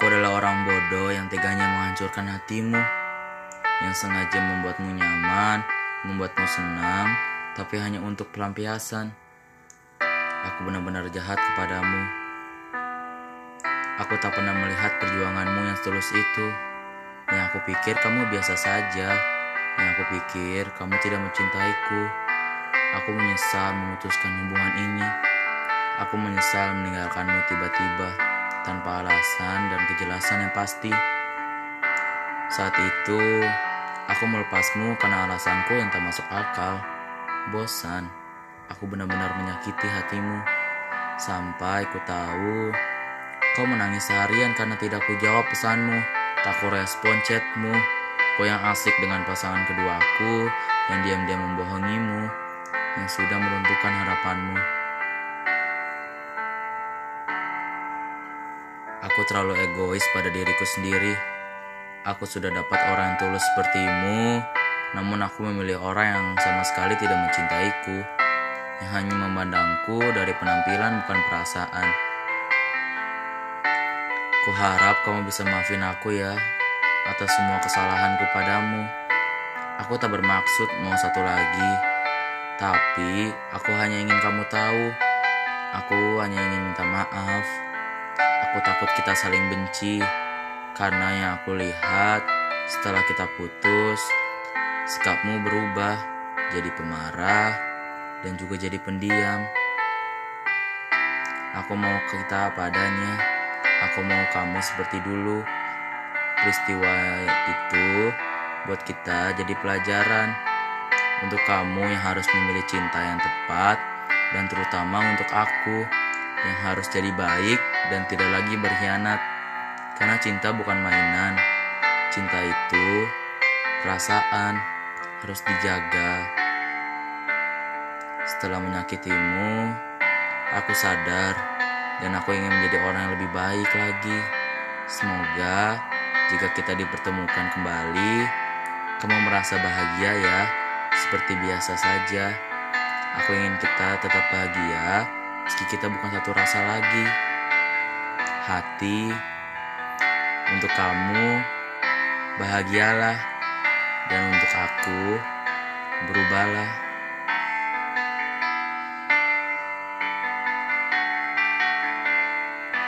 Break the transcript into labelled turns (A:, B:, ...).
A: Aku adalah orang bodoh yang teganya menghancurkan hatimu, yang sengaja membuatmu nyaman, membuatmu senang, tapi hanya untuk pelampiasan. Aku benar-benar jahat kepadamu. Aku tak pernah melihat perjuanganmu yang setulus itu. Yang aku pikir kamu biasa saja. Yang aku pikir kamu tidak mencintaiku. Aku menyesal memutuskan hubungan ini. Aku menyesal meninggalkanmu tiba-tiba dan kejelasan yang pasti. Saat itu, aku melepasmu karena alasanku yang tak masuk akal. Bosan, aku benar-benar menyakiti hatimu. Sampai ku tahu kau menangis seharian karena tidak ku jawab pesanmu, tak ku respon chatmu. Kau yang asik dengan pasangan kedua aku, yang diam-diam membohongimu, yang sudah meruntuhkan harapanmu. Aku terlalu egois pada diriku sendiri. Aku sudah dapat orang yang tulus sepertimu, namun aku memilih orang yang sama sekali tidak mencintaiku, yang hanya memandangku dari penampilan bukan perasaan. Ku harap kamu bisa maafin aku ya atas semua kesalahanku padamu. Aku tak bermaksud mau satu lagi, tapi aku hanya ingin kamu tahu. Aku hanya ingin minta maaf. Aku takut kita saling benci karena yang aku lihat setelah kita putus, sikapmu berubah jadi pemarah dan juga jadi pendiam. Aku mau kita apa adanya. Aku mau kamu seperti dulu. Peristiwa itu buat kita jadi pelajaran untuk kamu yang harus memilih cinta yang tepat dan terutama untuk aku yang harus jadi baik dan tidak lagi berkhianat. Karena cinta bukan mainan. Cinta itu perasaan harus dijaga. Setelah menyakitimu, aku sadar dan aku ingin menjadi orang yang lebih baik lagi. Semoga jika kita dipertemukan kembali, kamu merasa bahagia ya, seperti biasa saja. Aku ingin kita tetap bahagia, meski kita bukan satu rasa lagi. Hati untuk kamu bahagialah, dan untuk aku berubahlah.